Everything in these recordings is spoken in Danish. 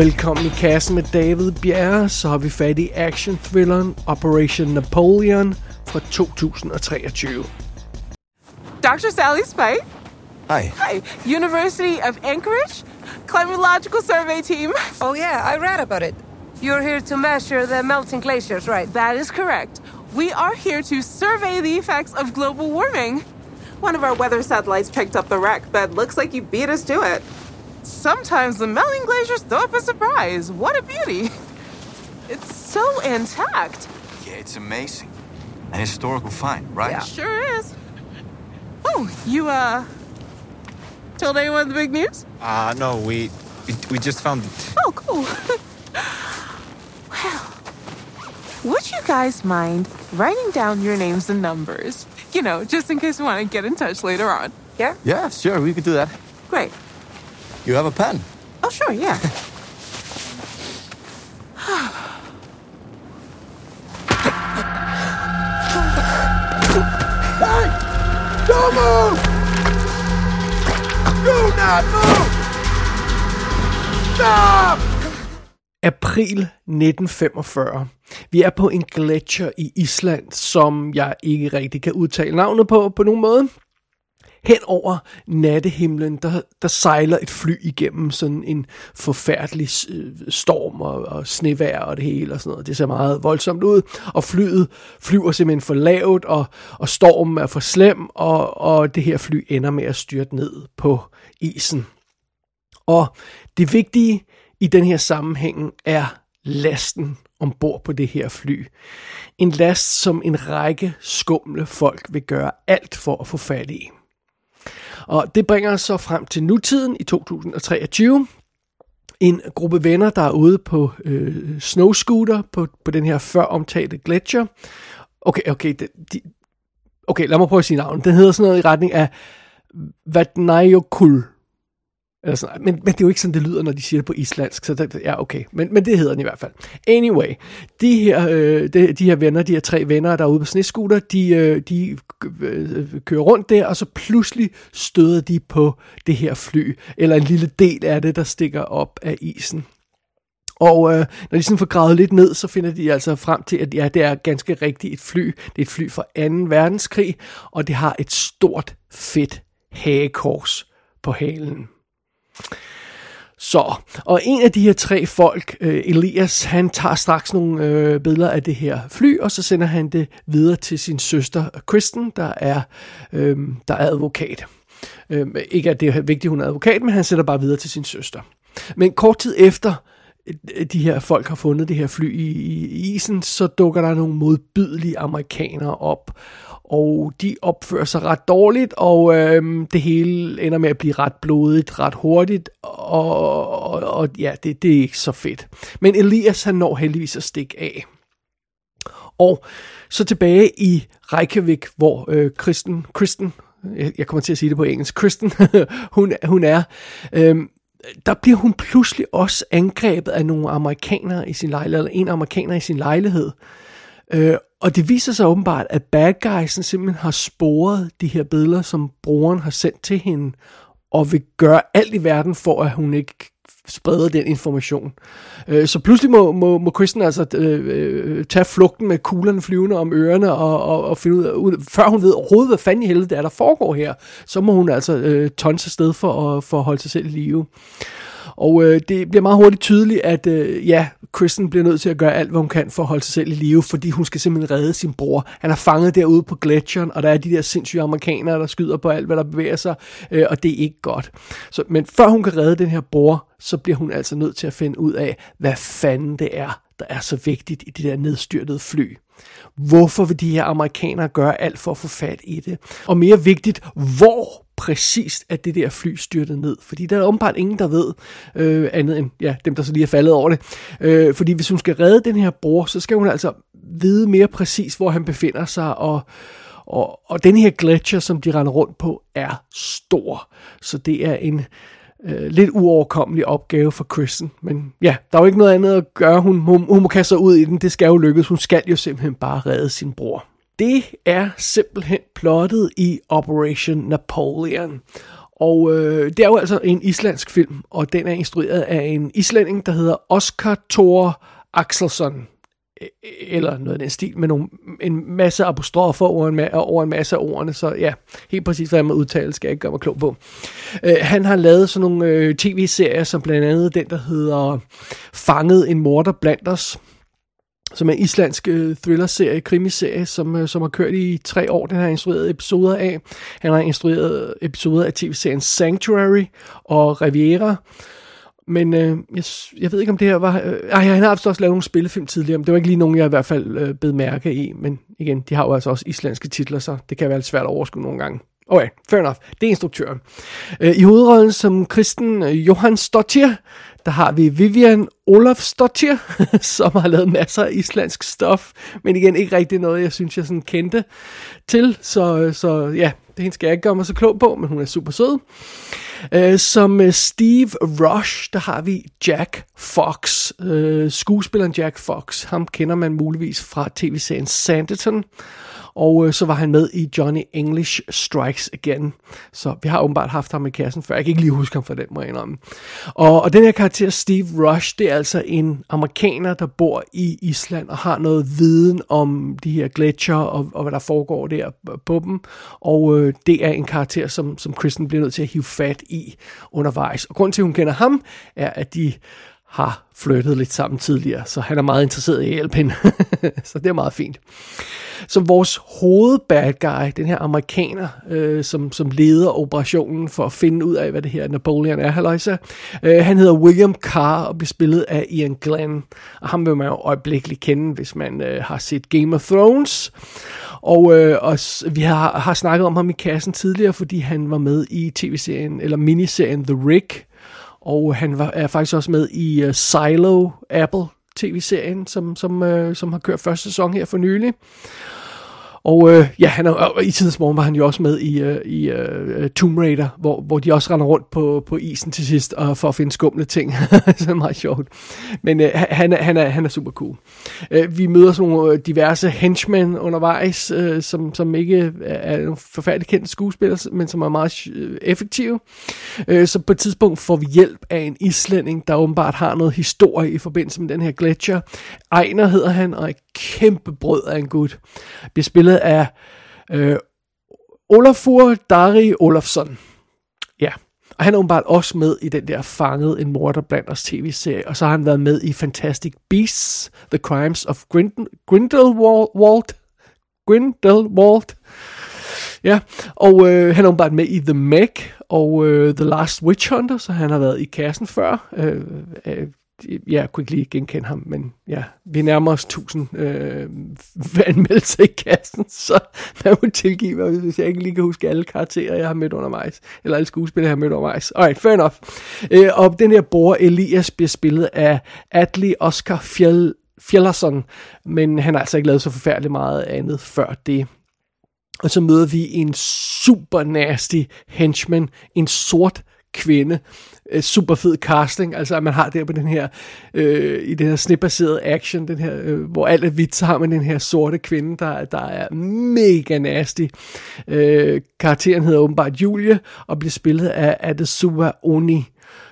Velkommen i kassen med David Bjerre, så har vi fat i action-thrilleren Operation Napoleon fra 2023. Dr. Sally Spite. Hi. Hi. University of Anchorage Climatological Survey Team. Oh, yeah, I read about it. You're here to measure the melting glaciers, right? That is correct. We are here to survey the effects of global warming. One of our weather satellites picked up the wreck, but looks like you beat us to it. Sometimes the melting glaciers throw up a surprise. What a beauty. It's so intact. Yeah, it's amazing. An historical find, right? It sure is. Oh, you, uh, told anyone the big news? Uh, no, we, we we just found it. Oh, cool. well, would you guys mind writing down your names and numbers? You know, just in case we want to get in touch later on. Yeah? Yeah, sure, we could do that. Great. You have a pen? Oh, sure, yeah. Hey! Don't move! Do not move! Stop! April 1945. Vi er på en gletsjer i Island, som jeg ikke rigtig kan udtale navnet på på nogen måde. Hen over nattehimlen, der, der sejler et fly igennem sådan en forfærdelig øh, storm og, og snevær og det hele og sådan noget. Det ser meget voldsomt ud, og flyet flyver simpelthen for lavt, og, og stormen er for slem, og, og det her fly ender med at styrte ned på isen. Og det vigtige i den her sammenhæng er lasten ombord på det her fly. En last, som en række skumle folk vil gøre alt for at få fat i. Og det bringer os så frem til nutiden i 2023. En gruppe venner, der er ude på øh, snowscooter på, på den her før omtalte gletscher. Okay, okay, de, de, okay, lad mig prøve at sige navnet. Den hedder sådan noget i retning af Vatnajökull. Eller sådan, men, men det er jo ikke sådan, det lyder, når de siger det på islandsk, så det, ja, okay. Men, men det hedder den i hvert fald. Anyway, de her, øh, de, de her venner, de her tre venner, der er ude på sneskuter, de, øh, de øh, kører rundt der, og så pludselig støder de på det her fly, eller en lille del af det, der stikker op af isen. Og øh, når de sådan får gravet lidt ned, så finder de altså frem til, at ja, det er ganske rigtigt et fly. Det er et fly fra 2. verdenskrig, og det har et stort, fedt hagekors på halen. Så, og en af de her tre folk, øh, Elias, han tager straks nogle øh, billeder af det her fly, og så sender han det videre til sin søster Kristen, der er, øh, der er advokat. Øh, ikke at det er vigtigt, hun er advokat, men han sender bare videre til sin søster. Men kort tid efter, øh, de her folk har fundet det her fly i, i isen, så dukker der nogle modbydelige amerikanere op, og de opfører sig ret dårligt, og øhm, det hele ender med at blive ret blodigt, ret hurtigt, og, og, og ja, det, det er ikke så fedt. Men Elias, han når heldigvis at stikke af. Og så tilbage i Reykjavik, hvor øh, Kristen, Kristen, jeg kommer til at sige det på engelsk, Kristen, hun, hun er, øhm, der bliver hun pludselig også angrebet af nogle amerikanere i sin lejlighed, eller en amerikaner i sin lejlighed. Øh, og det viser sig åbenbart, at bad guysen simpelthen har sporet de her billeder, som brugeren har sendt til hende, og vil gøre alt i verden for, at hun ikke spreder den information. Øh, så pludselig må, må, må Kristen altså øh, øh, tage flugten med kuglerne flyvende om ørerne, og, og, og finde ud af, før hun ved overhovedet, hvad fanden i helvede det er, der foregår her, så må hun altså øh, tonse sted for at, for at holde sig selv i live. Og øh, det bliver meget hurtigt tydeligt, at øh, ja, Kristen bliver nødt til at gøre alt, hvad hun kan for at holde sig selv i live, fordi hun skal simpelthen redde sin bror. Han er fanget derude på gletsjeren, og der er de der sindssyge amerikanere, der skyder på alt, hvad der bevæger sig, øh, og det er ikke godt. Så, men før hun kan redde den her bror, så bliver hun altså nødt til at finde ud af, hvad fanden det er, der er så vigtigt i det der nedstyrtede fly. Hvorfor vil de her amerikanere gøre alt for at få fat i det? Og mere vigtigt, hvor præcist, at det der fly styrtede ned. Fordi der er åbenbart ingen, der ved øh, andet end ja, dem, der så lige er faldet over det. Øh, fordi hvis hun skal redde den her bror, så skal hun altså vide mere præcis, hvor han befinder sig, og, og, og den her gletscher, som de render rundt på, er stor. Så det er en øh, lidt uoverkommelig opgave for Kristen. Men ja, der er jo ikke noget andet at gøre. Hun, hun, hun må kaste sig ud i den. Det skal jo lykkes. Hun skal jo simpelthen bare redde sin bror. Det er simpelthen plottet i Operation Napoleon. Og øh, det er jo altså en islandsk film, og den er instrueret af en islænding, der hedder Oscar Thor Axelsson e-, eller noget af den stil, med nogle, en masse apostrofer over en, over en masse af ordene, så ja, helt præcis hvad man udtaler, skal jeg ikke gøre mig klog på. Øh, han har lavet sådan nogle øh, tv-serier, som blandt andet den, der hedder Fanget en morder blandt os, som er en islandsk øh, thriller-serie, krimiserie, som, øh, som har kørt i tre år. Den har instrueret episoder af. Han har instrueret episoder af tv-serien Sanctuary og Riviera. Men øh, jeg, jeg ved ikke, om det her var... Øh, ej, han har også lavet nogle spillefilm tidligere, men det var ikke lige nogen, jeg i hvert fald øh, bed mærke i. Men igen, de har jo altså også islandske titler, så det kan være lidt svært at overskue nogle gange. Okay, fair enough. Det er instruktøren. Øh, I hovedrollen som Kristen øh, Johan Stottir, der har vi Vivian Olafsdottir, som har lavet masser af islandsk stof, men igen ikke rigtig noget, jeg synes, jeg sådan kendte til. Så, øh, så ja, det hende skal jeg ikke gøre mig så klog på, men hun er super sød. Uh, som uh, Steve Rush, der har vi Jack Fox, uh, skuespilleren Jack Fox. Ham kender man muligvis fra tv-serien Sanditon og øh, så var han med i Johnny English Strikes Again. Så vi har åbenbart haft ham i kassen før. Jeg kan ikke lige huske ham for den, må jeg indrømme. Og, og den her karakter, Steve Rush, det er altså en amerikaner, der bor i Island og har noget viden om de her gletsjer og, og hvad der foregår der på dem. Og øh, det er en karakter, som, som Kristen bliver nødt til at hive fat i undervejs. Og grund til, at hun kender ham, er, at de har flyttet lidt sammen tidligere, så han er meget interesseret i at hjælpe hende. så det er meget fint. Så vores hovedbad guy, den her amerikaner, øh, som, som leder operationen for at finde ud af, hvad det her Napoleon er, halløjsa, øh, han hedder William Carr og bliver spillet af Ian Glenn. Og ham vil man jo øjeblikkeligt kende, hvis man øh, har set Game of Thrones. Og, øh, og vi har, har snakket om ham i kassen tidligere, fordi han var med i tv-serien, eller miniserien The Rig, og han var, er faktisk også med i uh, Silo Apple tv-serien, som, som, uh, som har kørt første sæson her for nylig. Og øh, ja, han er, og i tidens morgen var han jo også med i, øh, i øh, Tomb Raider, hvor, hvor de også render rundt på, på isen til sidst og for at finde skumle ting. det er meget sjovt. Men øh, han, er, han, er, han er super cool. Øh, vi møder sådan nogle øh, diverse henchmen undervejs, øh, som, som ikke øh, er nogle forfærdeligt kendte skuespillere, men som er meget øh, effektive. Øh, så på et tidspunkt får vi hjælp af en islænding, der åbenbart har noget historie i forbindelse med den her gletscher. Ejner hedder han, og kæmpe brød af en gut. Bliver spillet af øh, Olafur Dari Olafsson. Ja, og han er åbenbart også med i den der Fanget en morder blandt os tv-serie, og så har han været med i Fantastic Beasts, The Crimes of Grind- Grindelwald. Grindelwald. Ja, og øh, han er åbenbart med i The Meg og øh, The Last Witch Hunter, så han har været i kassen før. Øh, øh, jeg kunne ikke lige genkende ham, men ja, vi nærmer os 1000 øh, anmeldelser i kassen, så man må tilgive mig, hvis jeg ikke lige kan huske alle karakterer, jeg har mødt undervejs, eller alle skuespillere, jeg har mødt undervejs. Alright, fair enough. Øh, og den her bror Elias bliver spillet af Atli Oscar Fjell, Fjellersson, men han har altså ikke lavet så forfærdeligt meget andet før det. Og så møder vi en super nasty henchman, en sort kvinde, øh, super fed casting, altså at man har der på den her, øh, i den her snipbaserede action, den her, øh, hvor alt er hvidt, så har man den her sorte kvinde, der, der er mega nasty. Øh, karakteren hedder åbenbart Julie, og bliver spillet af Adesuwa Oni,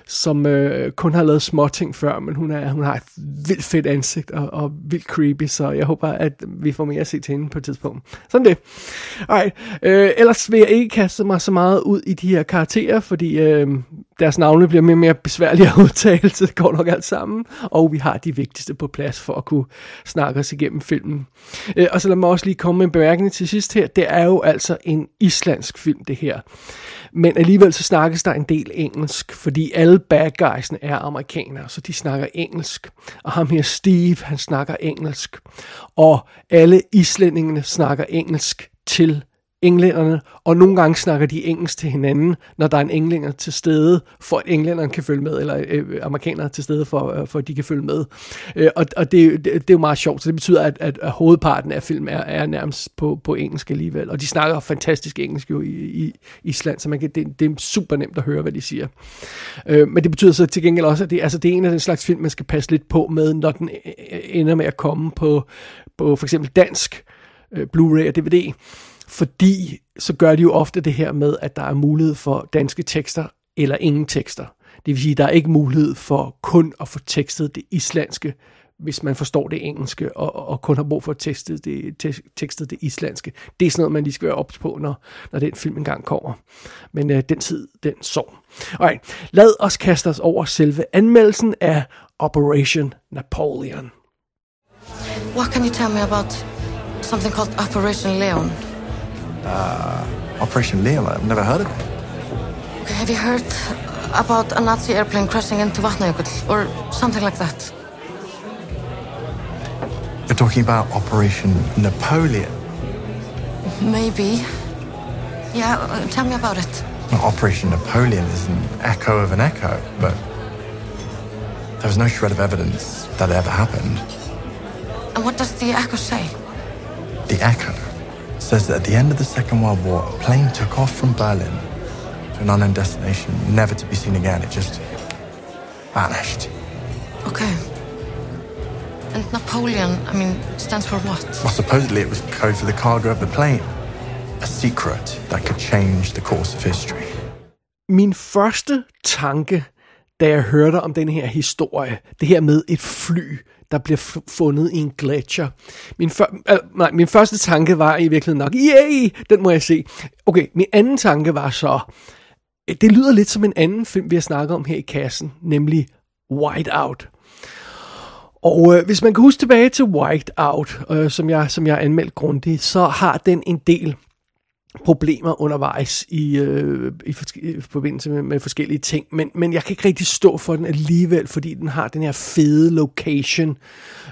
som øh, kun har lavet små ting før, men hun, er, hun har et vildt fedt ansigt og, og vildt creepy, så jeg håber, at vi får mere at se til hende på et tidspunkt. Sådan det. Alright. Øh, ellers vil jeg ikke kaste mig så meget ud i de her karakterer, fordi øh, deres navne bliver mere og mere besværlige at udtale, så det går nok alt sammen, og vi har de vigtigste på plads for at kunne snakke os igennem filmen. Øh, og så lad mig også lige komme med en bemærkning til sidst her. Det er jo altså en islandsk film, det her. Men alligevel så snakkes der en del engelsk, fordi alle bad guysene er amerikanere, så de snakker engelsk. Og ham her Steve, han snakker engelsk. Og alle islændingene snakker engelsk til englænderne, og nogle gange snakker de engelsk til hinanden, når der er en englænder til stede, for at englænderne kan følge med, eller øh, amerikanere til stede, for, øh, for at de kan følge med. Øh, og og det, det, det er jo meget sjovt, så det betyder, at, at, at hovedparten af filmen er, er nærmest på, på engelsk alligevel, og de snakker fantastisk engelsk jo i, i Island, så man kan, det, det er super nemt at høre, hvad de siger. Øh, men det betyder så til gengæld også, at det, altså, det er en af den slags film, man skal passe lidt på med, når den øh, øh, ender med at komme på, på for eksempel dansk øh, Blu-ray og DVD, fordi så gør de jo ofte det her med, at der er mulighed for danske tekster eller ingen tekster. Det vil sige, at der er ikke mulighed for kun at få tekstet det islandske, hvis man forstår det engelske, og, og kun har brug for tekstet det, tekstet det islandske. Det er sådan noget, man lige skal være ops på, når, når den film engang kommer. Men øh, den tid, den så. Alright, lad os kaste os over selve anmeldelsen af Operation Napoleon. What can you tell me about something called Operation Leon? Uh, Operation Leon? I've never heard of it. Okay, have you heard about a Nazi airplane crashing into Vatnajökull or something like that? You're talking about Operation Napoleon? Maybe. Yeah, tell me about it. Well, Operation Napoleon is an echo of an echo, but there was no shred of evidence that it ever happened. And what does the echo say? The echo says that at the end of the Second World War, a plane took off from Berlin to an unknown destination, never to be seen again. It just vanished. Okay. And Napoleon, I mean, stands for what? Well, supposedly it was code for the cargo of the plane. A secret that could change the course of history. Min første tanke, da jeg hørte om den her historie, det her med et fly, der bliver fundet i en gletscher. Min, før, øh, nej, min første tanke var i virkeligheden nok, yay, den må jeg se. Okay, min anden tanke var så, eh, det lyder lidt som en anden film, vi har snakket om her i kassen, nemlig Whiteout. Og øh, hvis man kan huske tilbage til Whiteout, øh, som, jeg, som jeg har anmeldt grundigt, så har den en del problemer undervejs i, øh, i, i forbindelse med, med forskellige ting, men, men jeg kan ikke rigtig stå for den alligevel, fordi den har den her fede location.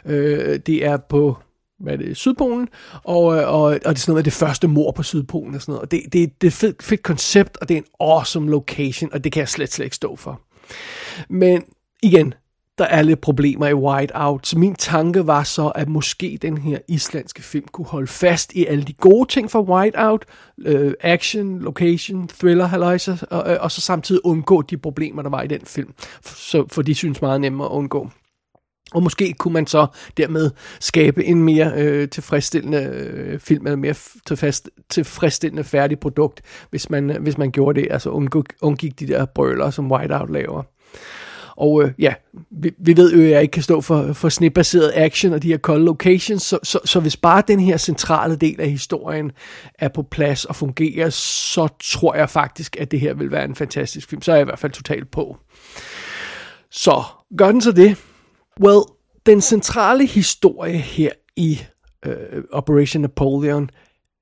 Øh, det er på hvad er det, Sydpolen, og, øh, og, og det er sådan noget med det første mor på Sydpolen og sådan noget. Og det, det, det er et fedt, fedt koncept, og det er en awesome location, og det kan jeg slet, slet ikke stå for. Men igen, der er lidt problemer i Whiteout. Så min tanke var så, at måske den her islandske film kunne holde fast i alle de gode ting fra Whiteout. Øh, action, location, thriller, halløjse, og, øh, og så samtidig undgå de problemer, der var i den film. Så, for de synes meget nemmere at undgå. Og måske kunne man så dermed skabe en mere øh, tilfredsstillende øh, film, eller mere tilfreds, tilfredsstillende færdig produkt, hvis man, øh, hvis man gjorde det, altså undgik, undgik de der brøler, som Whiteout laver. Og øh, ja, vi, vi ved jo, at jeg ikke kan stå for, for snitbaseret action og de her kolde locations, så, så, så hvis bare den her centrale del af historien er på plads og fungerer, så tror jeg faktisk, at det her vil være en fantastisk film. Så er jeg i hvert fald totalt på. Så gør den så det? Well, den centrale historie her i øh, Operation Napoleon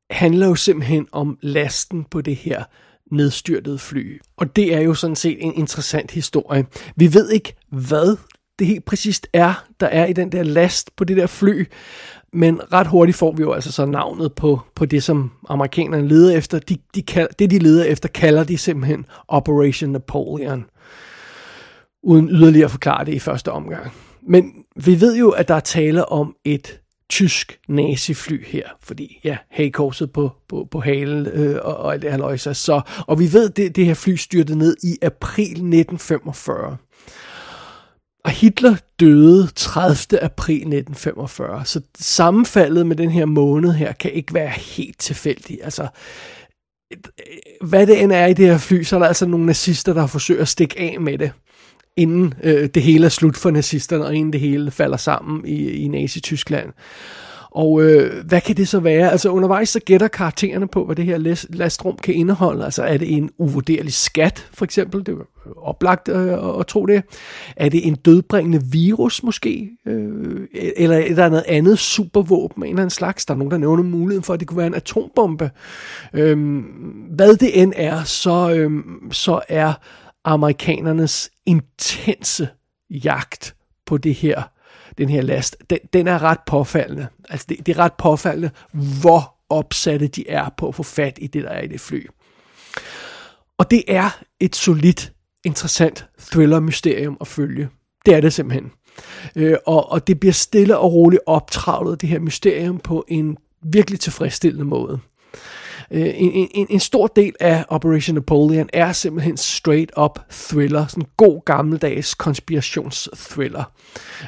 handler jo simpelthen om lasten på det her nedstyrtede fly. Og det er jo sådan set en interessant historie. Vi ved ikke, hvad det helt præcist er, der er i den der last på det der fly, men ret hurtigt får vi jo altså så navnet på, på det, som amerikanerne leder efter. De, de kald, det, de leder efter, kalder de simpelthen Operation Napoleon. Uden yderligere at forklare det i første omgang. Men vi ved jo, at der er tale om et tysk nazifly her, fordi ja, hagkorset på, på, på halen øh, og, og alt det her løjser. Så, og vi ved, det, det her fly styrte ned i april 1945. Og Hitler døde 30. april 1945, så sammenfaldet med den her måned her kan ikke være helt tilfældigt. Altså, øh, hvad det end er i det her fly, så er der altså nogle nazister, der forsøger at stikke af med det inden øh, det hele er slut for nazisterne, og inden det hele falder sammen i, i Nazi-Tyskland. Og øh, hvad kan det så være? Altså undervejs så gætter karaktererne på, hvad det her lastrum kan indeholde. Altså er det en uvurderlig skat, for eksempel? Det er oplagt øh, at tro det. Er det en dødbringende virus måske? Øh, eller er der noget andet supervåben af en eller anden slags? Der er nogen, der nævner muligheden for, at det kunne være en atombombe. Øh, hvad det end er, så, øh, så er amerikanernes intense jagt på det her, den her last, den, den er ret påfaldende. Altså det, det er ret påfaldende, hvor opsatte de er på at få fat i det, der er i det fly. Og det er et solidt, interessant thriller-mysterium at følge. Det er det simpelthen. Øh, og, og det bliver stille og roligt optravlet, det her mysterium, på en virkelig tilfredsstillende måde. Øh, en, en, en stor del af Operation Napoleon er simpelthen straight up thriller, sådan en god gammeldags konspirationsthriller.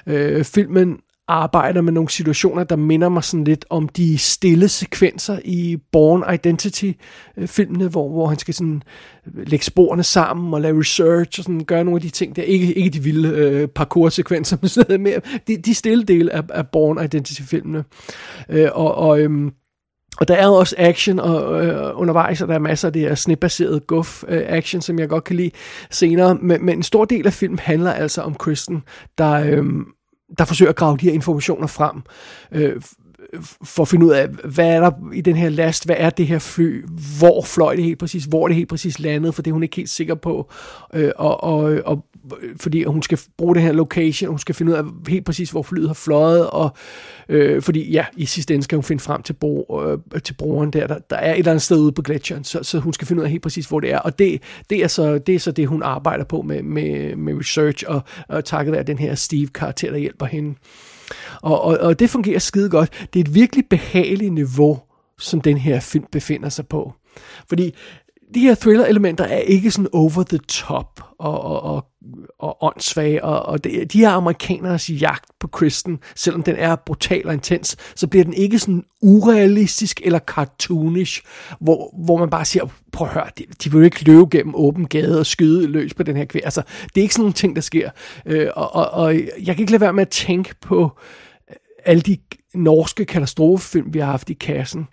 Øh, filmen arbejder med nogle situationer, der minder mig sådan lidt om de stille sekvenser i Born Identity-filmene, øh, hvor, hvor han skal sådan øh, lægge sporene sammen og lave research og sådan gøre nogle af de ting der. Ikke, ikke de vilde øh, parkour-sekvenser, men sådan mere. De, de stille dele af, af Born Identity-filmene. Øh, og, og øhm, og der er også action og, øh, undervejs, og der er masser af det her snitbaseret guf øh, action, som jeg godt kan lide senere. Men, men en stor del af filmen handler altså om Kristen, der, øh, der forsøger at grave de her informationer frem. Øh, for at finde ud af, hvad er der i den her last, hvad er det her fly, hvor fløj det helt præcis, hvor er det helt præcis landet, for det er hun ikke helt sikker på, øh, og, og, og fordi hun skal bruge den her location, hun skal finde ud af helt præcis, hvor flyet har fløjet, og øh, fordi ja, i sidste ende skal hun finde frem til, bro, øh, til broren der, der, der er et eller andet sted ude på gletsjeren, så, så hun skal finde ud af helt præcis, hvor det er, og det, det, er, så, det er så det, hun arbejder på med, med, med research, og, og takket være den her Steve-karakter, der hjælper hende. Og, og, og det fungerer skide godt. Det er et virkelig behageligt niveau, som den her film befinder sig på. Fordi de her thriller-elementer er ikke sådan over the top og, og, og, og åndssvage, og, og det, de her amerikaneres jagt på Kristen, selvom den er brutal og intens, så bliver den ikke sådan urealistisk eller cartoonish, hvor, hvor man bare siger, prøv at høre, de, de vil jo ikke løbe gennem åben gade og skyde løs på den her kvær. Altså, det er ikke sådan nogle ting, der sker. Øh, og, og, og jeg kan ikke lade være med at tænke på alle de norske katastrofefilm, vi har haft i kassen.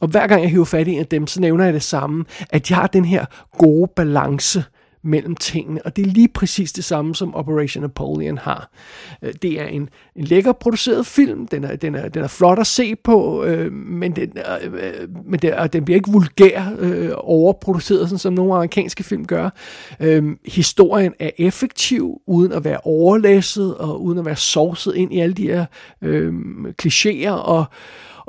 Og hver gang jeg hiver fat i en af dem, så nævner jeg det samme, at de har den her gode balance mellem tingene, og det er lige præcis det samme, som Operation Napoleon har. Øh, det er en, en lækker produceret film, den er, den er, den er flot at se på, øh, men, den, øh, øh men den, den bliver ikke vulgær øh, overproduceret, sådan som nogle amerikanske film gør. Øh, historien er effektiv, uden at være overlæsset, og uden at være sovset ind i alle de her øh, klichéer, og,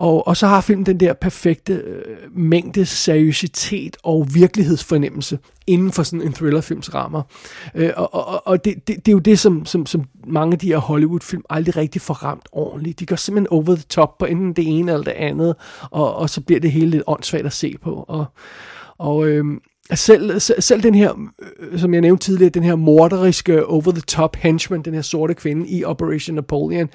og, og så har filmen den der perfekte øh, mængde seriøsitet og virkelighedsfornemmelse inden for sådan en thrillerfilms rammer. Øh, og og, og det, det, det er jo det, som, som, som mange af de her Hollywood-film aldrig rigtig får ramt ordentligt. De går simpelthen over the top på enten det ene eller det andet, og, og så bliver det hele lidt åndssvagt at se på. Og, og øh, selv, selv den her, øh, som jeg nævnte tidligere, den her morderiske over-the-top henchman, den her sorte kvinde i Operation Napoleon,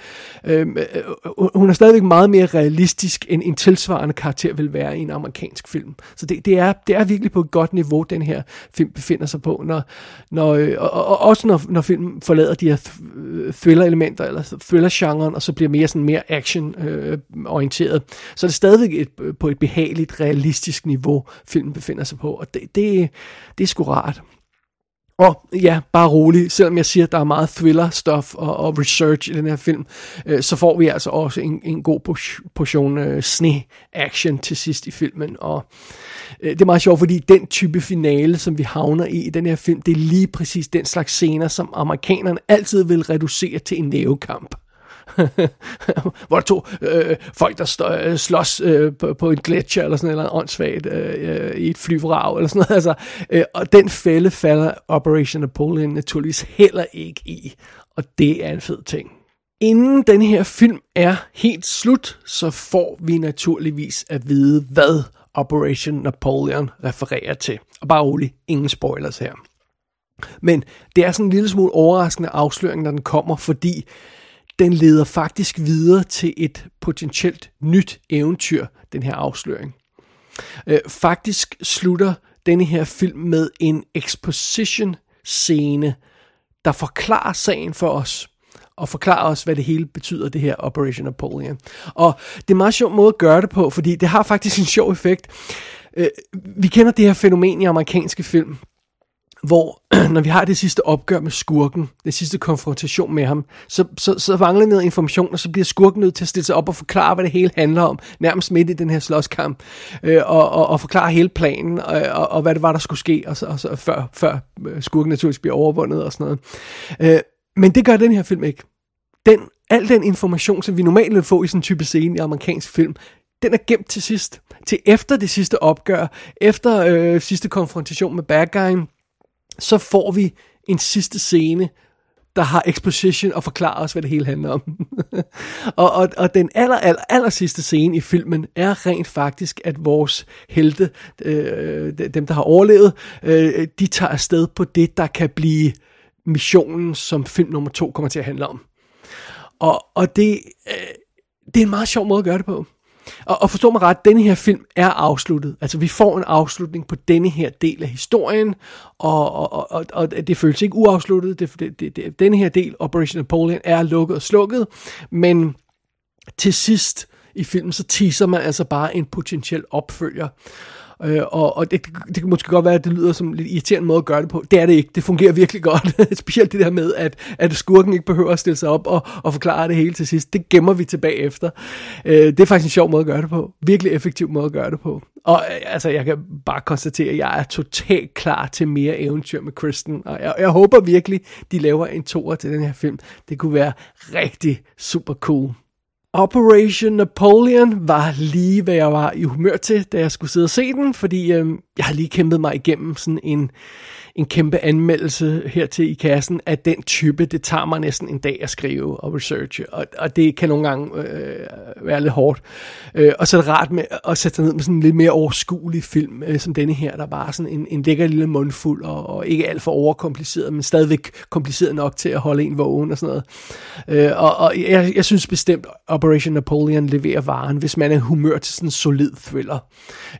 øhm, øh, øh, hun er stadigvæk meget mere realistisk, end en tilsvarende karakter vil være i en amerikansk film. Så det, det, er, det er virkelig på et godt niveau, den her film befinder sig på, når, når, øh, og, og også når, når filmen forlader de her thriller-elementer, eller thriller-genren, og så bliver mere sådan mere action-orienteret. Øh, så er det stadigvæk et, på et behageligt, realistisk niveau, filmen befinder sig på, og det, det det, det er sgu rart. Og ja, bare rolig, selvom jeg siger, at der er meget thriller-stof og, og research i den her film, øh, så får vi altså også en, en god portion øh, sne-action til sidst i filmen. Og øh, det er meget sjovt, fordi den type finale, som vi havner i i den her film, det er lige præcis den slags scener, som amerikanerne altid vil reducere til en nævekamp. hvor der to øh, folk, der stå, øh, slås øh, på, på en gletscher eller sådan eller åndssvagt øh, øh, i et flyvrag eller sådan noget. Altså, øh, og den fælde falder Operation Napoleon naturligvis heller ikke i. Og det er en fed ting. Inden den her film er helt slut, så får vi naturligvis at vide, hvad Operation Napoleon refererer til. Og bare rolig, ingen spoilers her. Men det er sådan en lille smule overraskende afsløring, når den kommer, fordi den leder faktisk videre til et potentielt nyt eventyr, den her afsløring. Øh, faktisk slutter denne her film med en exposition scene, der forklarer sagen for os og forklarer os, hvad det hele betyder, det her Operation Napoleon. Og det er en meget sjov måde at gøre det på, fordi det har faktisk en sjov effekt. Øh, vi kender det her fænomen i amerikanske film, hvor når vi har det sidste opgør med skurken, det sidste konfrontation med ham, så, så, så mangler noget information, og så bliver skurken nødt til at stille sig op og forklare, hvad det hele handler om, nærmest midt i den her slåskamp, øh, og, og, og forklare hele planen, og, og, og hvad det var, der skulle ske, og så, og så før, før øh, skurken naturligvis bliver overvundet og sådan noget. Øh, men det gør den her film ikke. Den, al den information, som vi normalt vil få i sådan en type scene i amerikansk film, den er gemt til sidst. Til efter det sidste opgør, efter øh, sidste konfrontation med bad guyen, så får vi en sidste scene, der har exposition og forklarer os, hvad det hele handler om. og, og, og den aller, aller, aller sidste scene i filmen er rent faktisk, at vores helte, øh, dem der har overlevet, øh, de tager afsted på det, der kan blive missionen, som film nummer to kommer til at handle om. Og, og det, øh, det er en meget sjov måde at gøre det på. Og, og forstå mig ret, denne her film er afsluttet. Altså vi får en afslutning på denne her del af historien, og, og, og, og det føles ikke uafsluttet. Det, det, det, det, denne her del, Operation Napoleon, er lukket og slukket, men til sidst i filmen, så teaser man altså bare en potentiel opfølger. Øh, og og det, det kan måske godt være, at det lyder som en lidt irriterende måde at gøre det på. Det er det ikke. Det fungerer virkelig godt. Specielt det der med, at, at skurken ikke behøver at stille sig op og, og forklare det hele til sidst. Det gemmer vi tilbage efter. Øh, det er faktisk en sjov måde at gøre det på. Virkelig effektiv måde at gøre det på. Og øh, altså, jeg kan bare konstatere, at jeg er totalt klar til mere eventyr med Kristen. Og jeg, jeg håber virkelig, de laver en toer til den her film. Det kunne være rigtig super cool. Operation Napoleon var lige, hvad jeg var i humør til, da jeg skulle sidde og se den, fordi øhm, jeg har lige kæmpet mig igennem sådan en, en kæmpe anmeldelse hertil i kassen af den type. Det tager mig næsten en dag at skrive og researche, og, og det kan nogle gange øh, være lidt hårdt. Øh, og så er det rart med at sætte sig ned med sådan en lidt mere overskuelig film, øh, som denne her, der bare sådan en, en lækker lille mundfuld, og, og ikke alt for overkompliceret, men stadigvæk kompliceret nok til at holde en vågen og sådan noget. Øh, og og jeg, jeg synes bestemt, Operation Napoleon leverer varen, hvis man er humør til sådan en solid thriller.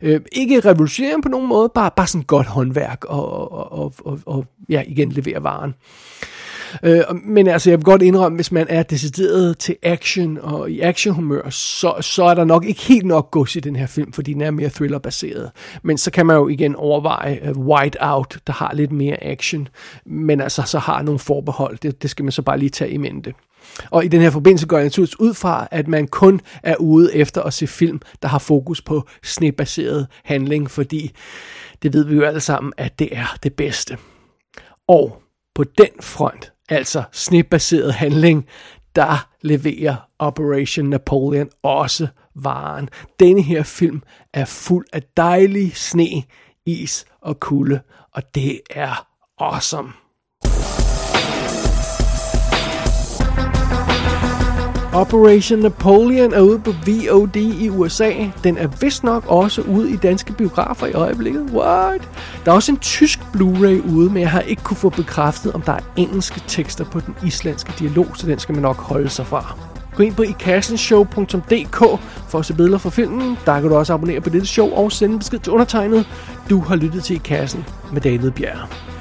Øh, ikke revolutionerende på nogen måde, bare, bare sådan godt håndværk og, og, og, og, og ja, igen levere varen. Øh, men altså, jeg vil godt indrømme, hvis man er decideret til action og i actionhumør, så, så er der nok ikke helt nok gods i den her film, fordi den er mere thriller-baseret. Men så kan man jo igen overveje uh, White Out, der har lidt mere action, men altså så har nogle forbehold. Det, det skal man så bare lige tage i mente. Og i den her forbindelse går jeg naturligvis ud fra, at man kun er ude efter at se film, der har fokus på snebaseret handling, fordi det ved vi jo alle sammen, at det er det bedste. Og på den front, altså snebaseret handling, der leverer Operation Napoleon også varen. Denne her film er fuld af dejlig sne, is og kulde, og det er awesome. Operation Napoleon er ude på VOD i USA. Den er vist nok også ude i danske biografer i øjeblikket. What? Der er også en tysk Blu-ray ude, men jeg har ikke kunne få bekræftet, om der er engelske tekster på den islandske dialog, så den skal man nok holde sig fra. Gå ind på ikassenshow.dk for at se billeder fra filmen. Der kan du også abonnere på dette show og sende besked til undertegnet. Du har lyttet til I Kassen med David Bjerg.